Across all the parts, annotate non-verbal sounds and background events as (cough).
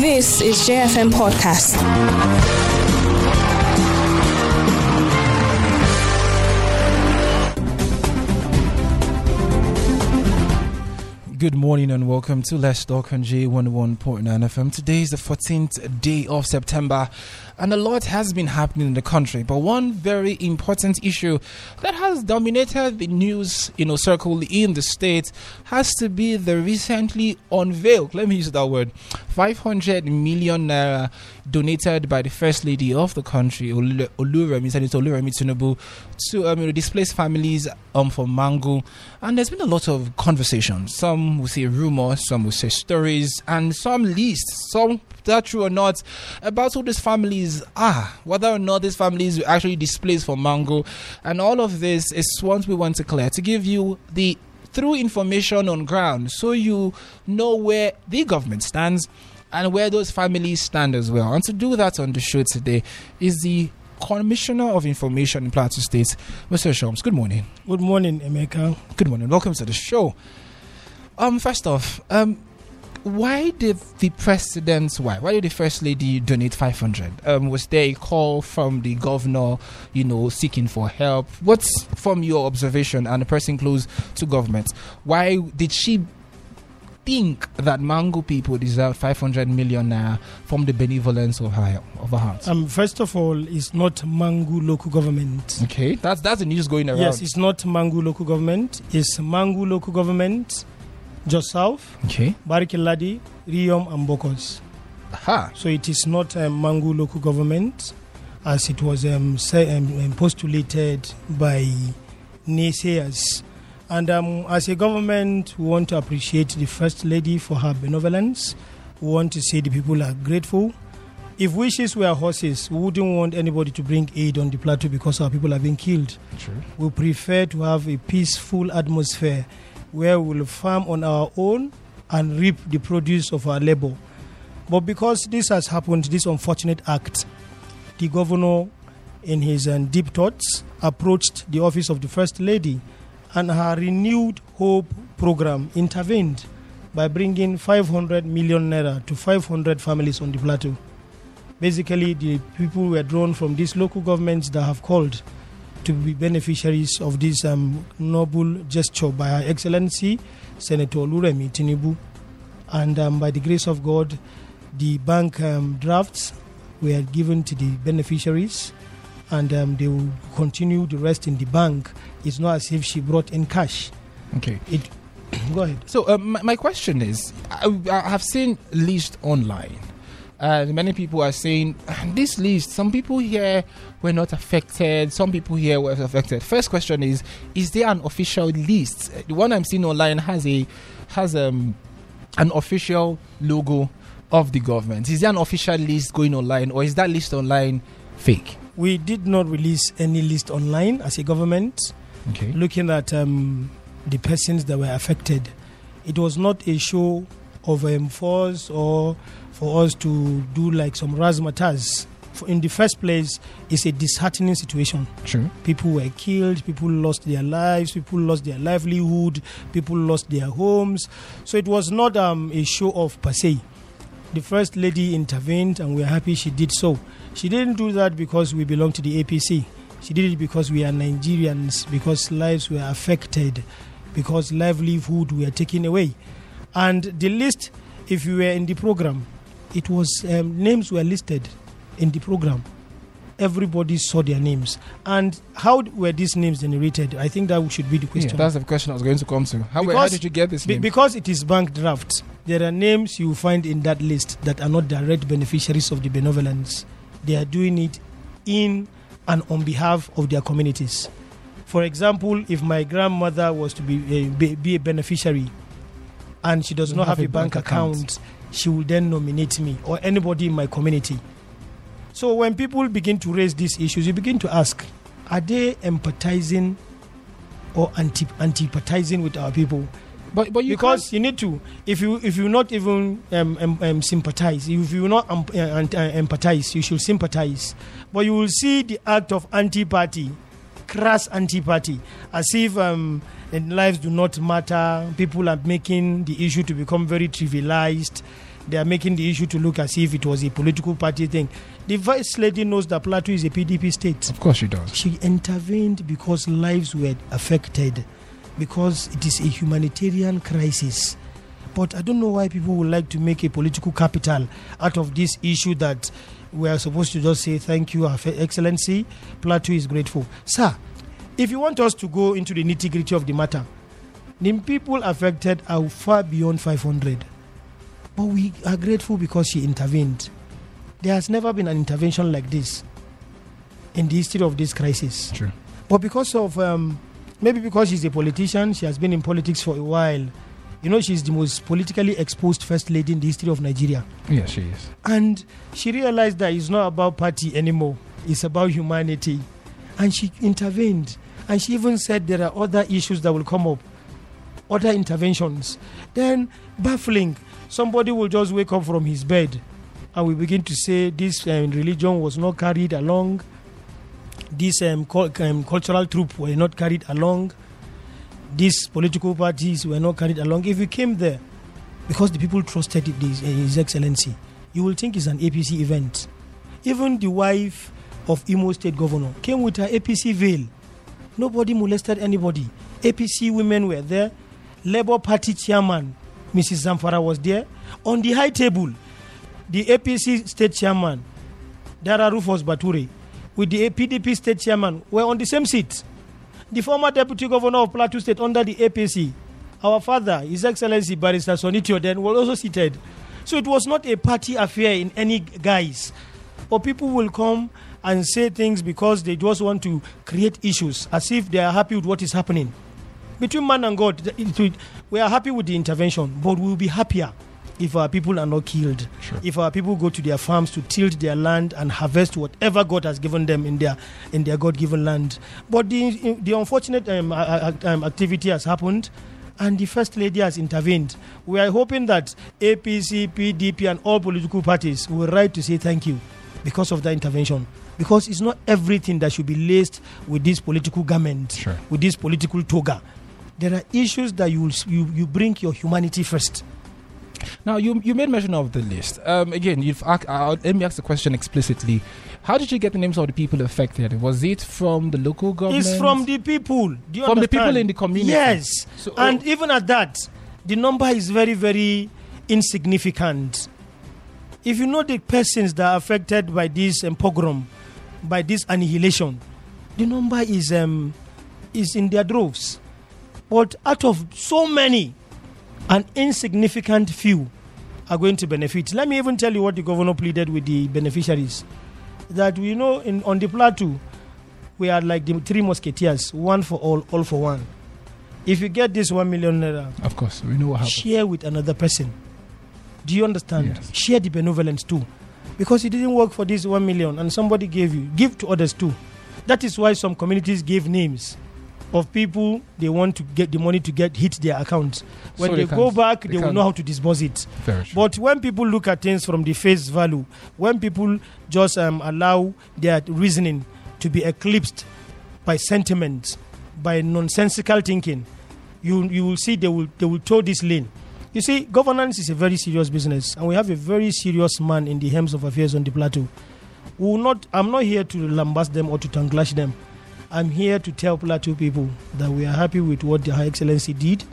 This is JFM Podcast. Good morning and welcome to Let's Talk on J11.9 FM. Today is the 14th day of September, and a lot has been happening in the country. But one very important issue that has dominated the news, you know, circle in the state has to be the recently unveiled. Let me use that word: 500 million naira donated by the First Lady of the country, Olu- Oluremi, Senator Oluremi Tinubu, to um, you know, displaced families um, for Mangu. And there's been a lot of conversation. Some will say rumors, some will say stories, and some lists, some that true or not, about all these families are, whether or not these families were actually displaced for Mangu. And all of this is what we want to clear to give you the through information on ground so you know where the government stands and where those families stand as well. And to do that on the show today is the Commissioner of Information in Plateau State, Mr. Shams. Good morning. Good morning, Emeka. Good morning. Welcome to the show. Um, first off, um, why did the president, why, why did the first lady donate 500? Um, was there a call from the governor, you know, seeking for help? What's from your observation and the person close to government? Why did she think that Mangu people deserve 500 million naira from the benevolence of her, of her heart? Um, first of all, it's not Mangu local government. okay, that's that's the news going around. Yes, it's not Mangu local government. It's Mangu local government, just south, okay. Barikiladi, Riyom, and Bokkos. Aha. So it is not um, Mangu local government, as it was um, say, um, um, postulated by naysayers. And um, as a government, we want to appreciate the First Lady for her benevolence. We want to say the people are grateful. If wishes were horses, we wouldn't want anybody to bring aid on the plateau because our people are being killed. True. We prefer to have a peaceful atmosphere where we will farm on our own and reap the produce of our labor. But because this has happened, this unfortunate act, the governor, in his um, deep thoughts, approached the office of the First Lady and her renewed hope program intervened by bringing 500 million naira to 500 families on the plateau. Basically, the people were drawn from these local governments that have called to be beneficiaries of this um, noble gesture by Her Excellency Senator Oluremi Tinubu. And um, by the grace of God, the bank um, drafts were given to the beneficiaries and um, they will continue the rest in the bank. It's not as if she brought in cash. Okay. It (coughs) Go ahead. So um, my, my question is, I, I have seen list online. Uh, many people are saying "Ah, (sighs) this list. Some people here were not affected. Some people here were affected. First question is: Is there an official list? The one I'm seeing online has a has um an official logo of the government. Is there an official list going online, or is that list online fake? We did not release any list online as a government. Okay. looking at um, the persons that were affected. It was not a show of um, force or for us to do like some razzmatazz. For- In the first place, it's a disheartening situation. True. People were killed, people lost their lives, people lost their livelihood, people lost their homes. So it was not um, a show of per se. The First Lady intervened, and we're happy she did so. She didn't do that because we belong to the APC. She did it because we are Nigerians, because lives were affected, because livelihood were taken away. And the list, if you were in the program, it was um, names were listed in the program. Everybody saw their names. And how were these names generated? I think that should be the Yeah, question. that's the question I was going to come to. How, how Because- did you get this Be- because it is bank draft, there are names you find in that list that are not direct beneficiaries of the benevolence. They are doing it in and on behalf of their communities. For example, if my grandmother was to be a, be, be a beneficiary and she does not have, a bank, account, she will then nominate me or anybody in my community. So when people begin to raise these issues, you begin to ask, are they empathizing or anti antipathizing with our people? but but you because you need to if you if you not even um, um, um, sympathize if you not um, uh, uh, empathize you should sympathize but you will see the act of anti-party crass anti-party as if um, and lives do not matter people are making the issue to become very trivialized they are making the issue to look as if it was a political party thing. The vice lady knows that Plateau is a PDP state. Of course she does. She intervened because lives were affected, because it is a humanitarian crisis. But I don't know why people would like to make a political capital out of this issue that we are supposed to just say thank you, Her Excellency. Plateau is grateful. Sir, if you want us to go into the nitty gritty of the matter, the people affected are far beyond 500. But we are grateful because she intervened. There has never been an intervention like this in the history of this crisis. True. But because of, um, maybe because she's a politician, she has been in politics for a while. You know, she's the most politically exposed first lady in the history of Nigeria. Yes, she is. And she realized that it's not about party anymore, it's about humanity. And she intervened. And she even said there are other issues that will come up, other interventions. Then, baffling, somebody will just wake up from his bed and we begin to say this um, religion was not carried along, this um, cul- um, cultural troop were not carried along, these political parties were not carried along. If you came there, because the people trusted His Excellency, you will think it's an APC event. Even the wife of Imo State Governor came with her APC veil. Nobody molested anybody. APC women were there. Labour Party chairman, Mrs. Zamfara, was there. On the high table, the APC state chairman, Dara Rufus Bature, with the PDP state chairman were on the same seat. The former deputy governor of Plateau State under the APC, our father, His Excellency Barrister Sonni Tyoden was also seated. So it was not a party affair in any guise. But people will come and say things because they just want to create issues as if they are happy with what is happening. Between man and God, we are happy with the intervention, but we will be happier if our people are not killed. Sure. If our people go to their farms to till their land and harvest whatever God has given them in their in their God-given land. But the the unfortunate um, um, activity has happened. And the First Lady has intervened. We are hoping that APC, PDP, and all political parties will write to say thank you because of that intervention. Because it's not everything that should be laced with this political garment, Sure. with this political toga. There are issues that you, you you bring your humanity first. Now, you you made mention of the list. Um, again, you've uh, let me ask the question explicitly. How did you get the names of the people affected? Was it from the local government? It's from the people. Do you From the people in the community. Yes. So- and even at that, the number is very, very insignificant. If you know the persons that are affected by this um, pogrom, by this annihilation, the number is um, is in their droves. But out of so many, an insignificant few are going to benefit. Let me even tell you what the governor pleaded with the beneficiaries. That we know in on the plateau, we are like the three musketeers, one for all, all for one. If you get this one million naira, Of course, we know what happened. share with another person. Do you understand? Yes. Share the benevolence too. Because it didn't work for this one million and somebody gave you, give to others too. That is why some communities gave names of people they want to get the money to get hit their accounts. When So they, they go back, they they, will know how to disburse it. But when people look at things from the face value, when people just um, allow their reasoning to be eclipsed by sentiment, by nonsensical thinking, you you will see they will they will toe this lane. You see, governance is a very serious business, and we have a very serious man in the helms of affairs on the plateau. We will not. I'm not here to lambast them or to tanglash them. I'm here to tell plateau people that we are happy with what the High Excellency did,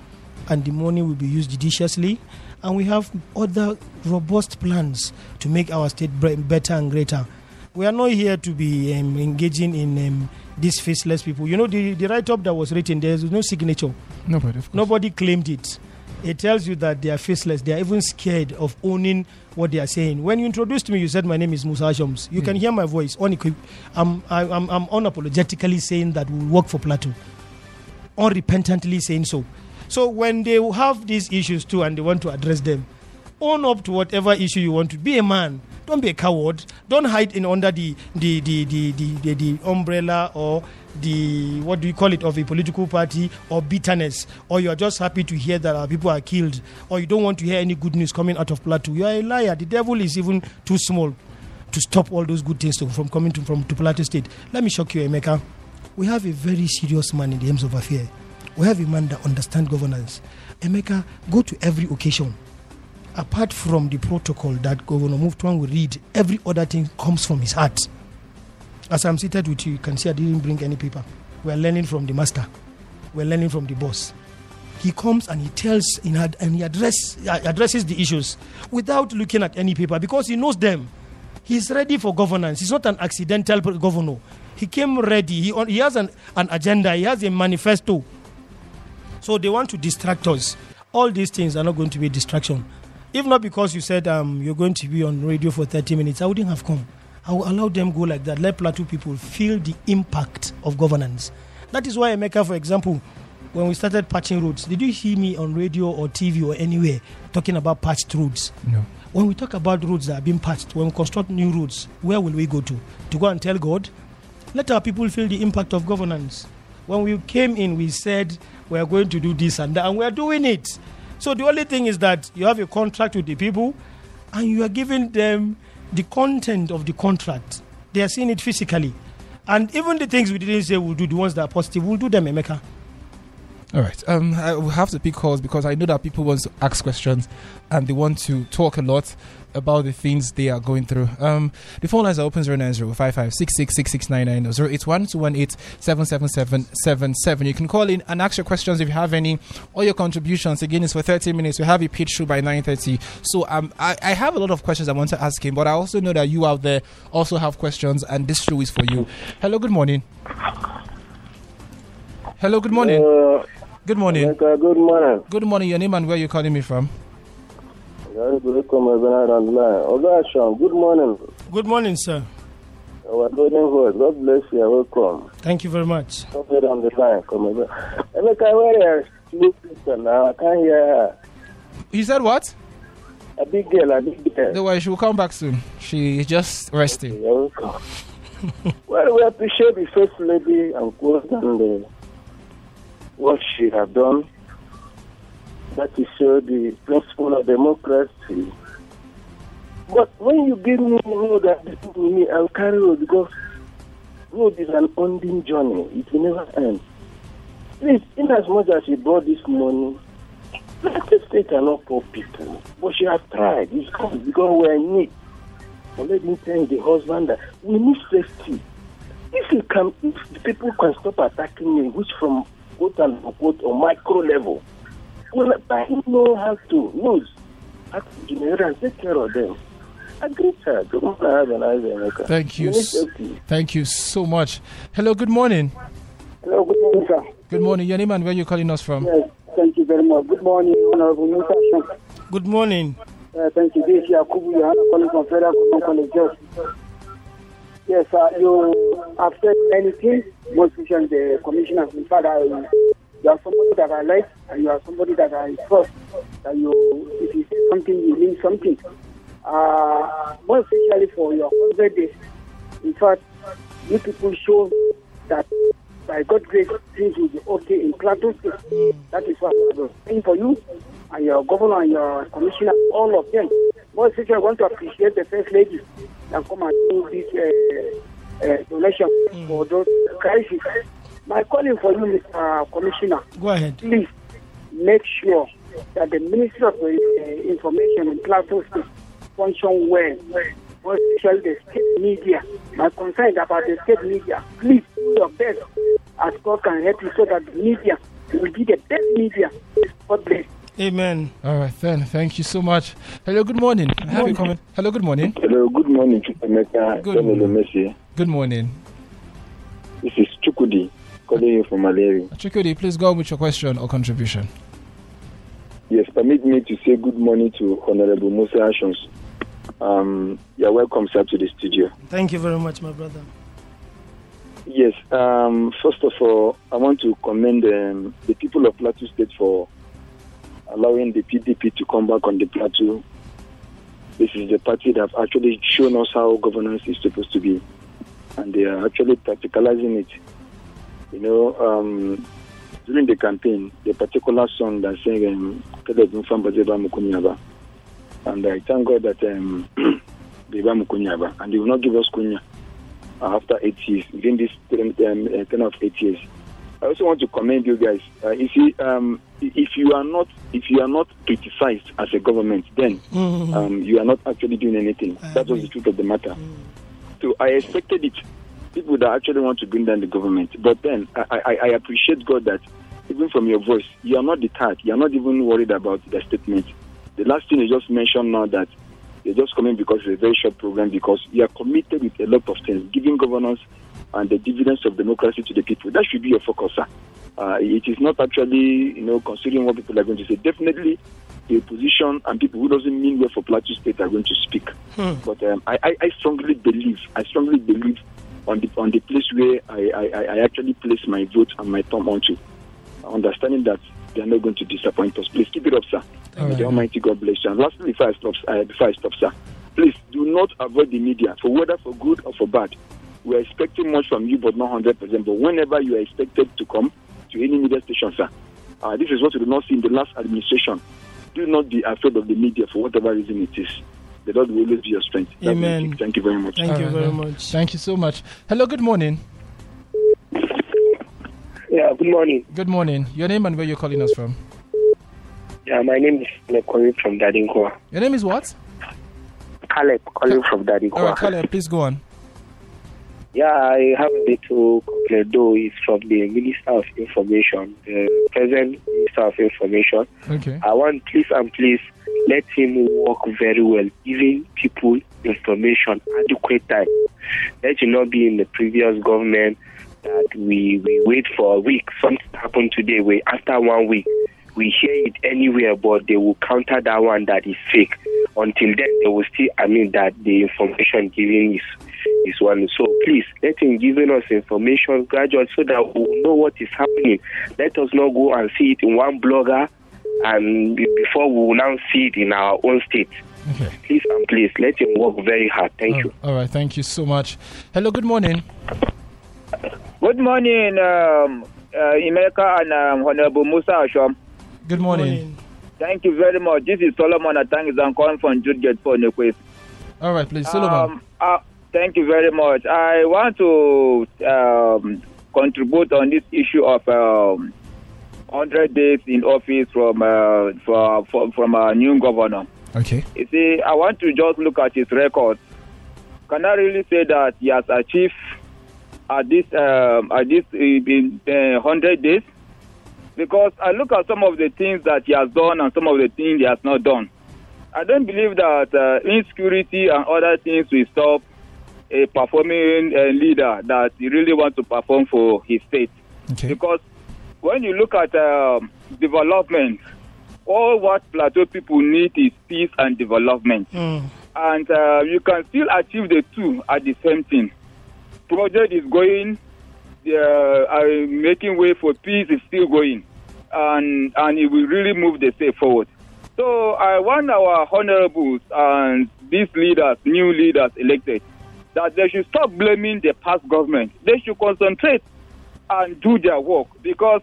and the money will be used judiciously. And we have other robust plans to make our state better and greater. We are not here to be um, engaging in um, these faceless people. You know, the, the write up that was written, there is no signature. Nobody. Nobody claimed it. It tells you that they are faceless. They are even scared of owning what they are saying. When you introduced me, you said my name is Musa Ashoms. You can hmm. hear my voice. Unequi- I'm, I'm, I'm, I'm unapologetically saying that we work for Plateau. Unrepentantly saying so. So when they have these issues too and they want to address them, own up to whatever issue you want to. Be a man. Don't be a coward. Don't hide in under the the the the, the, the, the umbrella or the what do you call it of a political party or bitterness. Or you are just happy to hear that our people are killed. Or you don't want to hear any good news coming out of plateau. You are a liar. The devil is even too small to stop all those good things to, from coming to, from to plateau state. Let me shock you emeka. We have a very serious man in the aims of affair we have a man that understands governance. Emeka go to every occasion apart from the protocol that Governor Mutfwang will read, every other thing comes from his heart. As I'm seated with you, you can see I didn't bring any paper. We're learning from the master. We're learning from the boss. He comes and he tells and he address, uh, addresses the issues without looking at any paper because he knows them. He's ready for governance. He's not an accidental governor. He came ready. He, he has an, an agenda. He has a manifesto. So they want to distract us. All these things are not going to be a distraction. If not because you said um, you're going to be on radio for 30 minutes, I wouldn't have come. I will allow them go like that. Let Plateau people feel the impact of governance. That is why Emeka, for example, when we started patching roads, did you hear me on radio or TV or anywhere talking about patched roads? No. When we talk about roads that are being patched, when we construct new roads, where will we go to? To go and tell God? Let our people feel the impact of governance. When we came in, we said we are going to do this and that, and we are doing it. So the only thing is that you have a contract with the people, and you are giving them the content of the contract. They are seeing it physically. And even the things we didn't say we'll do, the ones that are positive, we'll do them, Emeka. All right. Um, I will have to pick calls because I know that people want to ask questions and they want to talk a lot about the things they are going through. Um, the phone lines are open 090 55 081 You can call in and ask your questions if you have any or your contributions. Again, it's for 30 minutes. We have a pitch through by 9.30. So um, I, I have a lot of questions I want to ask him, but I also know that you out there also have questions and this show is for you. Hello, good morning. Hello, good morning. Uh, Good morning. Emeka, good morning. Good morning. Your name and where you calling me from? Good come Bernard on the line. Oga Sean, good morning. Good morning, sir. Our golden voice, God bless you. Welcome. Thank you very much. Come here on the line. Come over. Emeka, where is sister now? I can't hear her. You said what? A big girl, a big girl. The way she will come back soon. She is just resting. You're welcome. (laughs) well, we appreciate the first lady and quote and the, what she have done. That is show the principle of democracy. But when you give me road that to me, I'll carry road because road is an ending journey. It will never end. Please, in as much as she brought this money, the state cannot poor people. But she has tried. It's because we're in need. But let me tell the husband that we need safety. If you can, if the people can stop attacking me, which from quote and unquote or micro level, well, I know how to lose. I have to and take care of them. I agree, sir. Good morning, have a nice day, Emeka. Thank you. We need s- safety. Thank you so much. Hello, good morning. Hello, good morning, sir. Good morning. Your name and where you calling us from? Yes, thank you very much. Good morning, Honorable Musa Good morning. Uh, thank you. This is Yakubu Yohana calling from Federal College. Yes, uh, you have said many things, most especially the commissioner. In fact, I, you are somebody that I like, and you are somebody that I trust. That you, if you say something, you mean something. Uh, more especially for your 100 days. In fact, you people show that by God's grace, things will be okay in Plateau State. That is what I'm saying for you and your governor and your commissioner, all of them. Especially, I want to appreciate the first lady that come and do this uh, uh, donation for those crises. My calling for you, Mr. Commissioner, Go ahead. please make sure that the Ministry of uh, Information and Plateau State function well. Especially the state media. My concern about the state media. Please do your best as God can help you so that the media will be the best media. God bless. Amen. All right, then. Thank you so much. Hello, good morning. I have you comment. Hello, good morning. Hello, good morning, Chukwuemeka. Good morning. Good morning. This is Chukwudi calling you from Malawi. Chukwudi, please go on with your question or contribution. Yes, permit me to say good morning to Honorable Musa Ashoms. Um, you're welcome, sir, to the studio. Thank you very much, my brother. Yes, um, first of all, I want to commend um, the people of Plateau State for allowing the PDP to come back on the plateau. This is the party that have actually shown us how governance is supposed to be, and they are actually practicalizing it. You know, um, during the campaign, the particular song that sang um, and I thank God that um, (clears throat) and they will not give us kunya after eight years, within this term, um, uh, term of eight years. I also want to commend you guys. Uh, you see, um, if you are not if you are not criticized as a government, then Mhm. um, you are not actually doing anything. I That was the truth of the matter. So I expected it. People that actually want to bring down the government, but then I, I, I appreciate God that even from your voice, you are not deterred. You are not even worried about the statement. The last thing you just mentioned now that you're just coming because it's a very short program because you are committed with a lot of things, giving governance and the dividends of democracy to the people. That should be your focus, sir. Uh, it is not actually, you know, considering what people are going to say. Definitely, the opposition and people who doesn't mean well for Plateau State are going to speak. Hmm. But um, I, I, I strongly believe, I strongly believe on the on the place where I, I, I actually place my vote and my thumb onto, understanding that they are not going to disappoint us. Please keep it up, sir. All May the. Almighty God bless you. And lastly, before I stop, uh, before I stop, sir, please do not avoid the media for whether for good or for bad. We are expecting much from you, but not hundred percent. But whenever you are expected to come to any media station, sir, uh, this is what we did not see in the last administration. Do not be afraid of the media for whatever reason it is. The Lord will always be your strength. That's my Amen. take. Thank you very much. Thank All you right, very then. much. Thank you so much. Hello, good morning. Yeah, good morning. Good morning. Your name and where you're calling us from? Yeah, my name is Caleb calling from Dadin Kowa. Your name is what? Caleb calling from All right, Dadin Kowa. Caleb, please go on. Yeah, I have a little complaint though. It's from the Minister of Information, the present Minister of Information. Okay. I want please and please let him work very well, giving people information adequate time. Let it not be in the previous government that we, we wait for a week. Something happened today. We after one week we hear it anywhere, but they will counter that one that is fake. Until then, they will still. I mean that the information given is is one. So please let him giving us information gradually so that we will know what is happening. Let us not go and see it in one blogger and before we will now see it in our own state. Okay. Please and please let him work very hard. Thank you. All right. Thank you so much. Hello, good morning. Good morning, um, uh, Emeka and um, Honorable Musa Ashom. Good morning. Thank you very much. This is Solomon Atangis. I'm calling from Judgate for Nekwes. All right, please, Solomon. Um, uh, thank you very much. I want to um, contribute on this issue of um, 100 days in office from uh, for, for, from our new governor. okay. You see, I want to just look at his record. Can I really say that he has achieved at this um, at this uh, uh, hundred days? Because I look at some of the things that he has done and some of the things he has not done. I don't believe that uh, insecurity and other things will stop a performing uh, leader that he really wants to perform for his state Okay. because when you look at um, development, all what plateau people need is peace and development, Mm. and uh, you can still achieve the two at the same thing. Project is going, uh, uh, making way for peace is still going, and and it will really move the state forward. So I want our honorables and these leaders, new leaders elected, that they should stop blaming the past government. They should concentrate and do their work because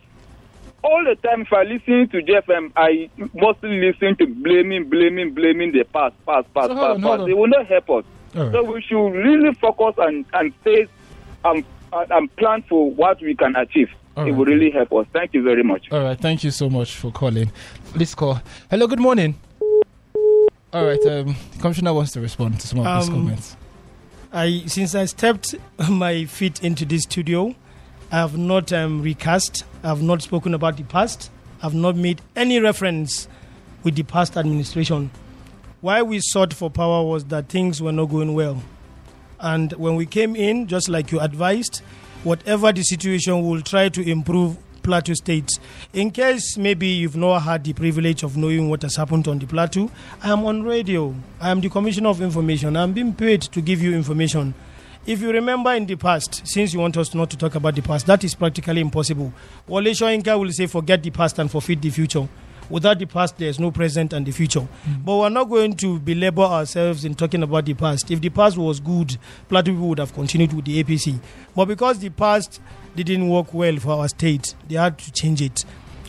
all the time if I listen to JFM, I mostly listen to blaming, blaming, blaming the past, past, past, So past, on, past. It will not help us. All right. So we should really focus and, and stay and, and and plan for what we can achieve. All it right. will really help us. Thank you very much. All right. Thank you so much for calling. Let's call. Hello, good morning. All right. Um, the commissioner wants to respond to some of these Um, comments. I since I stepped (laughs) my feet into this studio, I have not um, recast. I have not spoken about the past. I have not made any reference with the past administration. Why we sought for power was that things were not going well, and when we came in, just like you advised, whatever the situation, we'll try to improve Plateau State. In case maybe you've not had the privilege of knowing what has happened on the Plateau, I am on radio. I am the Commissioner of Information. I'm being paid to give you information. If you remember in the past, since you want us not to talk about the past, that is practically impossible. Wole Soyinka will say, forget the past and forfeit the future. Without the past, there's no present and the future. But we're not going to belabor ourselves in talking about the past. If the past was good, Plateau people would have continued with the APC. But because the past didn't work well for our state, they had to change it.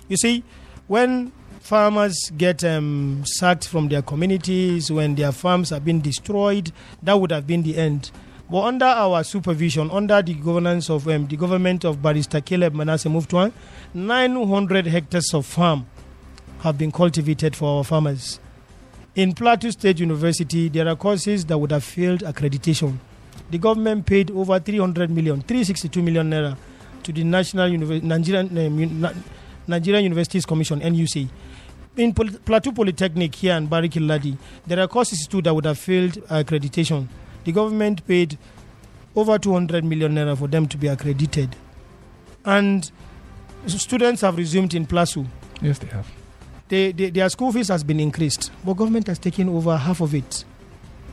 You see, when farmers get um, sacked from their communities, when their farms have been destroyed, that would have been the end. But under our supervision, under the governance of um, the government of Barrister Caleb Manasseh Mutfwang, 900 hectares of farm have been cultivated for our farmers. In Plateau State University, there are courses that would have failed accreditation. The government paid over 300 million, 362 million naira to the National Univer- Nigerian, um, Nigerian Universities Commission, NUC. In Plateau Polytechnic here in Barkin Ladi, there are courses too that would have failed accreditation. The government paid over 200 million naira for them to be accredited. And students have resumed in Plasu. Yes, they have. They, they, their school fees has been increased, but government has taken over half of it,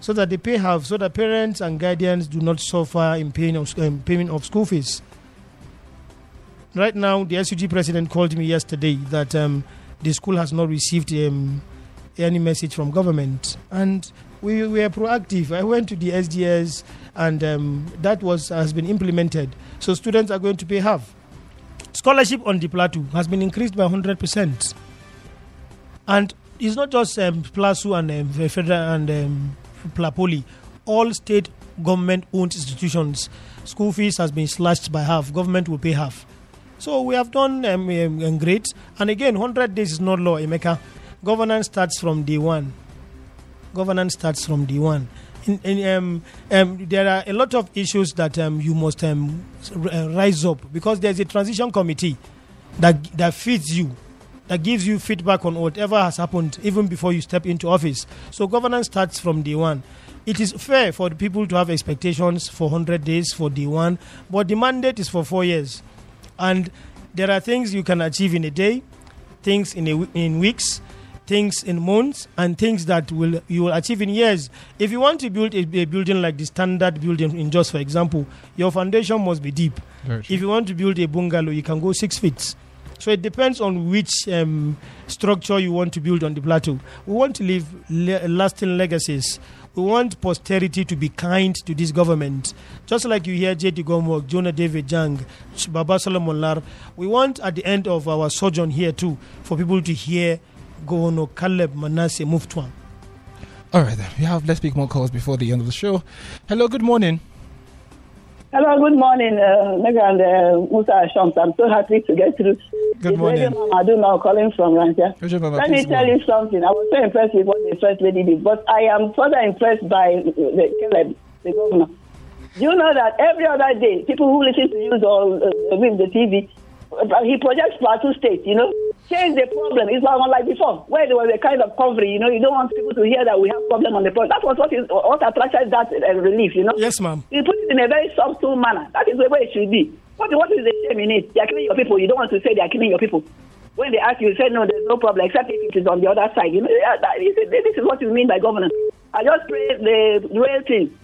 so that they pay half, so that parents and guardians do not suffer in paying of, um, payment of school fees. Right now, the SUG president called me yesterday that um, the school has not received um, any message from government, and we were proactive. I went to the SDS, and um, that was has been implemented. So students are going to pay half. Scholarship on the plateau has been increased by 100 percent. And it's not just um, PLASU and um, federal and um, Plapoli. All state government-owned institutions, school fees has been slashed by half. Government will pay half. So we have done um, um, great. And again, 100 days is not law, Emeka. Governance starts from day one. Governance starts from day one. In, in, um, um, there are a lot of issues that um, you must um, uh, rise up because there's a transition committee that that feeds you that gives you feedback on whatever has happened even before you step into office. So governance starts from day one. It is fair for the people to have expectations for 100 days for day one, but the mandate is for four years. And there are things you can achieve in a day, things in, a, in weeks, things in months, and things that will you will achieve in years. If you want to build a, a building like the standard building in Jos, for example, your foundation must be deep. If you want to build a bungalow, you can go six feet. So it depends on which um, structure you want to build on the plateau. We want to leave le- lasting legacies. We want posterity to be kind to this government. Just like you hear J.D. Gomwalk, Jonah David Jang, Baba Solomon Lar. We want at the end of our sojourn here too for people to hear Governor Caleb Manasseh Mutfwang. All right, then. We have, let's pick more calls before the end of the show. Hello, good morning. Hello, good morning, uh, Mega and uh, Musa Ashoms. I'm so happy to get through. Good It's morning. Mama Adu now calling from Rancha. Let me tell on. you something. I was so impressed with what the first lady did, but I am further impressed by the Caleb, the governor. You know that every other day, people who listen to you or uh, with the TV, uh, he projects Plateau State, you know, change the problem. It's not like before, where there was a kind of covering, you know, you don't want people to hear that we have problem on the problem. That was what, is, what attracted that uh, relief, you know. Yes, ma'am. You put it in a very subtle manner. That is the way it should be. What, what is the shame in it? They are killing your people. You don't want to say they are killing your people. When they ask you, you say, no, there's no problem, except if it is on the other side. You know, that, this, is, this is what you mean by governance. I just pray the rail thing.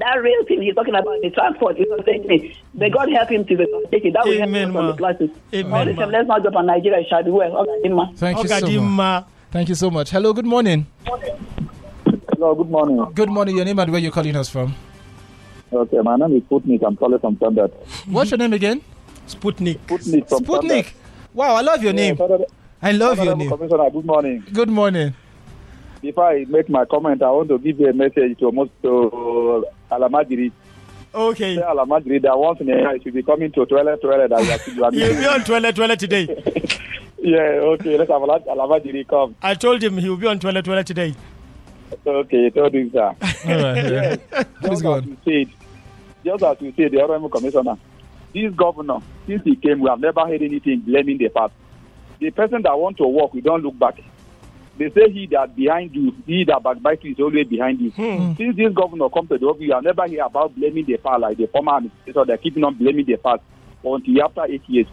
That real thing he's talking about, the transport, is not saying me. May mm. God help him to take it. That will Amen, help us on ma. the classes. Amen, All this ma. time, let's not drop on Nigeria. It shall be well. Okay, ma. Thank you so much. Thank you so much. Hello, good morning. Hello, good morning. Good morning. Your name and where you're calling us from? Okay, my name is Putnik. I'm calling from Standard. What's your name again? Sputnik. Putnik from Sputnik. Wow, I love your name. Standard. I love your name. Commissioner, good morning. Good morning. Before I make my comment, I want to give you a message to almost to Alamajiri. Okay. Say Alamajiri that once in a while should be coming to toilet, toilet. That you are- you are He'll be on toilet toilet today. (laughs) yeah, okay. Let's have Ala- Alamajiri come. I told him he will be on toilet toilet today. Okay, told you, sir. (laughs) All right. Yeah. Please just go as on. you said, just as you said, the honorable commissioner, this governor, since he came, we have never heard anything blaming the past. The person that want to work, we don't look back. They say he that behind you, he that backbite you is always behind you. Since this governor come to the office, you have never hear about blaming the past like the former administrator. They're keeping on blaming the past until after eight years.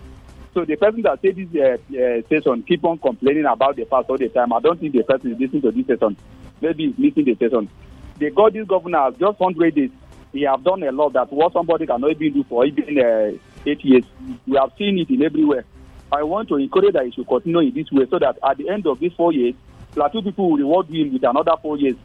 So the person that said this uh, uh, session keep on complaining about the past all the time. I don't think the person is listening to this session. Maybe he's missing the session. They got this governor has just 100 days. He have done a lot that what somebody cannot even do for even uh, eight years. We have seen it in everywhere. I want to encourage that he should continue in this way so that at the end of these four years, Plateau people will reward him with another four years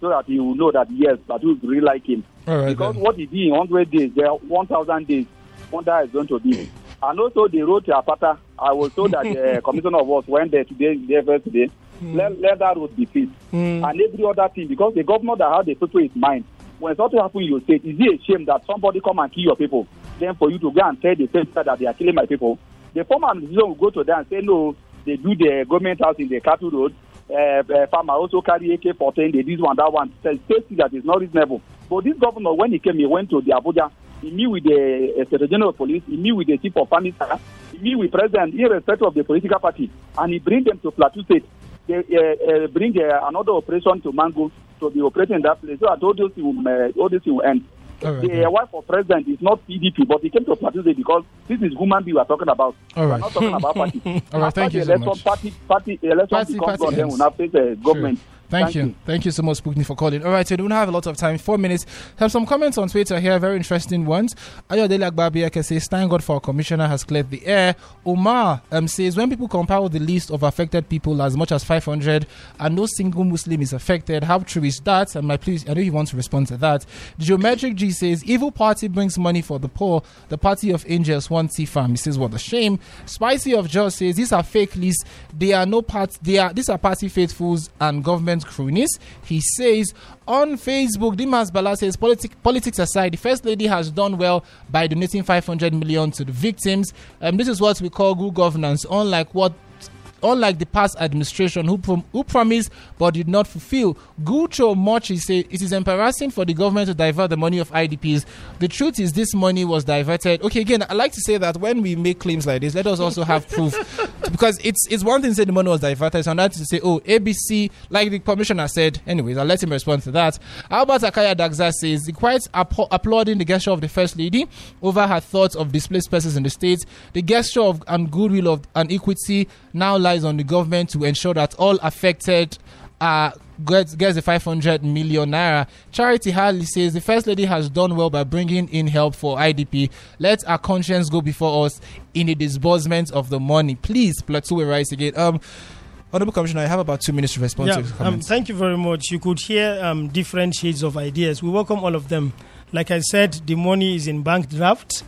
so that he will know that yes, Plateau really like him. Right. Because Then. what he did in 100 days, there are 1,000 days, wonder is going to be. And also the road to Apata, I was told that the (laughs) uh, commissioner of us went there today, there first today. Hmm. Let, let that road be fixed. Hmm. And every other thing, because the governor that had the people in mind, when something happen in your state, is it a shame that somebody come and kill your people? Then for you to go and tell the same that they are killing my people. The former administration will go to them and say, no, they do the government house in the cattle road. Uh, uh, farmer also carry AK-14, they this one, that one. So state that is not reasonable. But this governor, when he came, he went to the Abuja. He meet with the uh, Secretary General of Police. He meet with the Chief of Staff. He meet with President, irrespective of the political party. And he bring them to Plateau State. They uh, uh, bring uh, another operation to Mangu to be operating in that place. So that all things will, uh, all things will end. All right, the yeah. wife of president is not PDP, but he came to State because this is human being we are talking about. All We are not talking about (laughs) party. All right, After thank you so election, much. Party, party, election Party- becomes party gone, then we'll now face the government. Sure. Thank, you. Thank you so much, Sputnik, for calling. All right, so we don't have a lot of time. Four minutes. Have some comments on Twitter here, very interesting ones. Ayodele Agbabieke says, Thank God for our commissioner has cleared the air. Omar um, says, When people compile the list of affected people as much as 500 and no single Muslim is affected, how true is that? And my please, I know you want to respond to that. Geometric G says, Evil party brings money for the poor. The party of angels wants to farm. He says, What a shame. Spicy of Joe says, These are fake lists. They are no part. They are these are party faithfuls and government cronies. He says on Facebook, Dimas Bala says, Politic, politics aside, the first lady has done well by donating 500 million to the victims. Um, this is what we call good governance, unlike what unlike the past administration who, prom- who promised but did not fulfill. Gucho Mochi said it is embarrassing for the government to divert the money of IDPs. The truth is, this money was diverted. Okay, again, I like to say that when we make claims like this, let us also have proof (laughs) because it's it's one thing to say the money was diverted, it's another to say, oh, ABC, like the commissioner said. Anyways, I'll let him respond to that. Albert Akaya Dagza says, the quite appo- applauding the gesture of the First Lady over her thoughts of displaced persons in the States. The gesture of and goodwill of and equity now lies on the government to ensure that all affected uh, gets, gets the 500 million naira. Charity Harley says the First Lady has done well by bringing in help for IDP. Let our conscience go before us in the disbursement of the money. Please, Plateau will rise again. Um, Honorable Commissioner, I have about two minutes to respond Yeah, to the um, comments. thank you very much. You could hear um, different shades of ideas. We welcome all of them. Like I said, the money is in bank draft.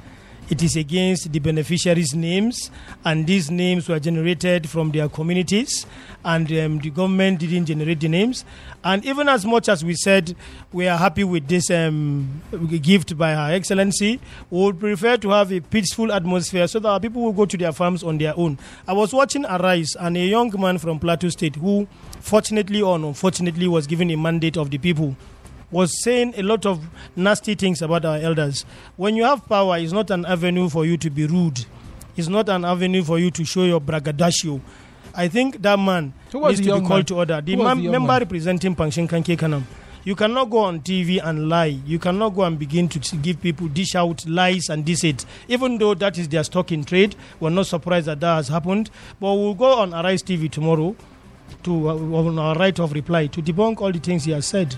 It is against the beneficiaries' names, and these names were generated from their communities, and um, the government didn't generate the names. And even as much as we said we are happy with this um, gift by Her Excellency, we would prefer to have a peaceful atmosphere so that people will go to their farms on their own. I was watching Arise, and a young man from Plateau State who, fortunately or unfortunately, was given a mandate of the people was saying a lot of nasty things about our elders. When you have power, it's not an avenue for you to be rude. It's not an avenue for you to show your braggadocio. I think that man Who was needs to be called man? to order. The man, the member man? representing Pankshin Kanke Kanam. You cannot go on TV and lie. You cannot go and begin to give people dish out lies and this it. Even though that is their stock in trade, we're not surprised that that has happened. But we'll go on Arise TV tomorrow to uh, on our right of reply to debunk all the things he has said.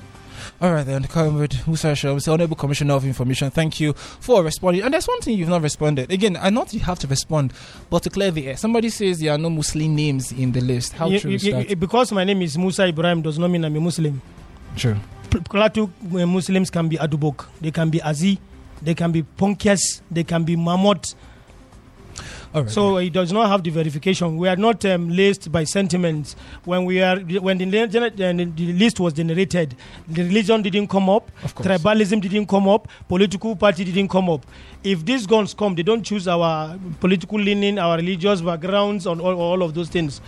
All right, then, Comrade Musa Shams, Honorable Commissioner of Information, thank you for responding. And there's one thing you've not responded. Again, I know you have to respond, but to clear the air, somebody says there are no Muslim names in the list. How true is that? because my name is Musa Ibrahim does not mean I'm a Muslim. True. Uh, Muslims can be Adubok, they can be Azi, they can be Ponkias, they can be Mamot. Right. So it does not have the verification. We are not um, laced by sentiments. When we are when the, the list was generated, the religion didn't come up, tribalism didn't come up, political party didn't come up. If these guns come, they don't choose our political leaning, our religious backgrounds, and all, all of those things.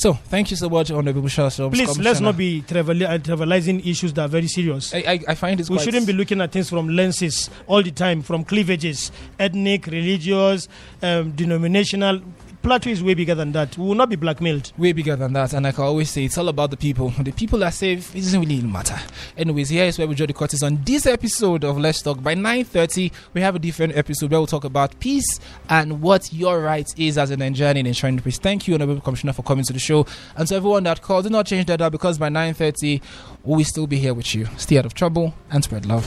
So, thank you so much, Honorable Shams. Please, let's not be triviali- uh, trivializing issues that are very serious. I, I, I find this we shouldn't be looking at things from lenses all the time, from cleavages, ethnic, religious, um, denominational. Plateau is way bigger than that. We will not be blackmailed. way bigger than that. And like I always say, it's all about the people. The people are safe. It doesn't really matter. Anyways, here is where we draw the curtains on this episode of Let's Talk. By 9.30, we have a different episode where we'll talk about peace and what your right is as a Nigerian in enshrined peace. Thank you, Honorable Commissioner, for coming to the show. And to everyone that called, do not change that out because by 9.30, we will still be here with you. Stay out of trouble and spread love.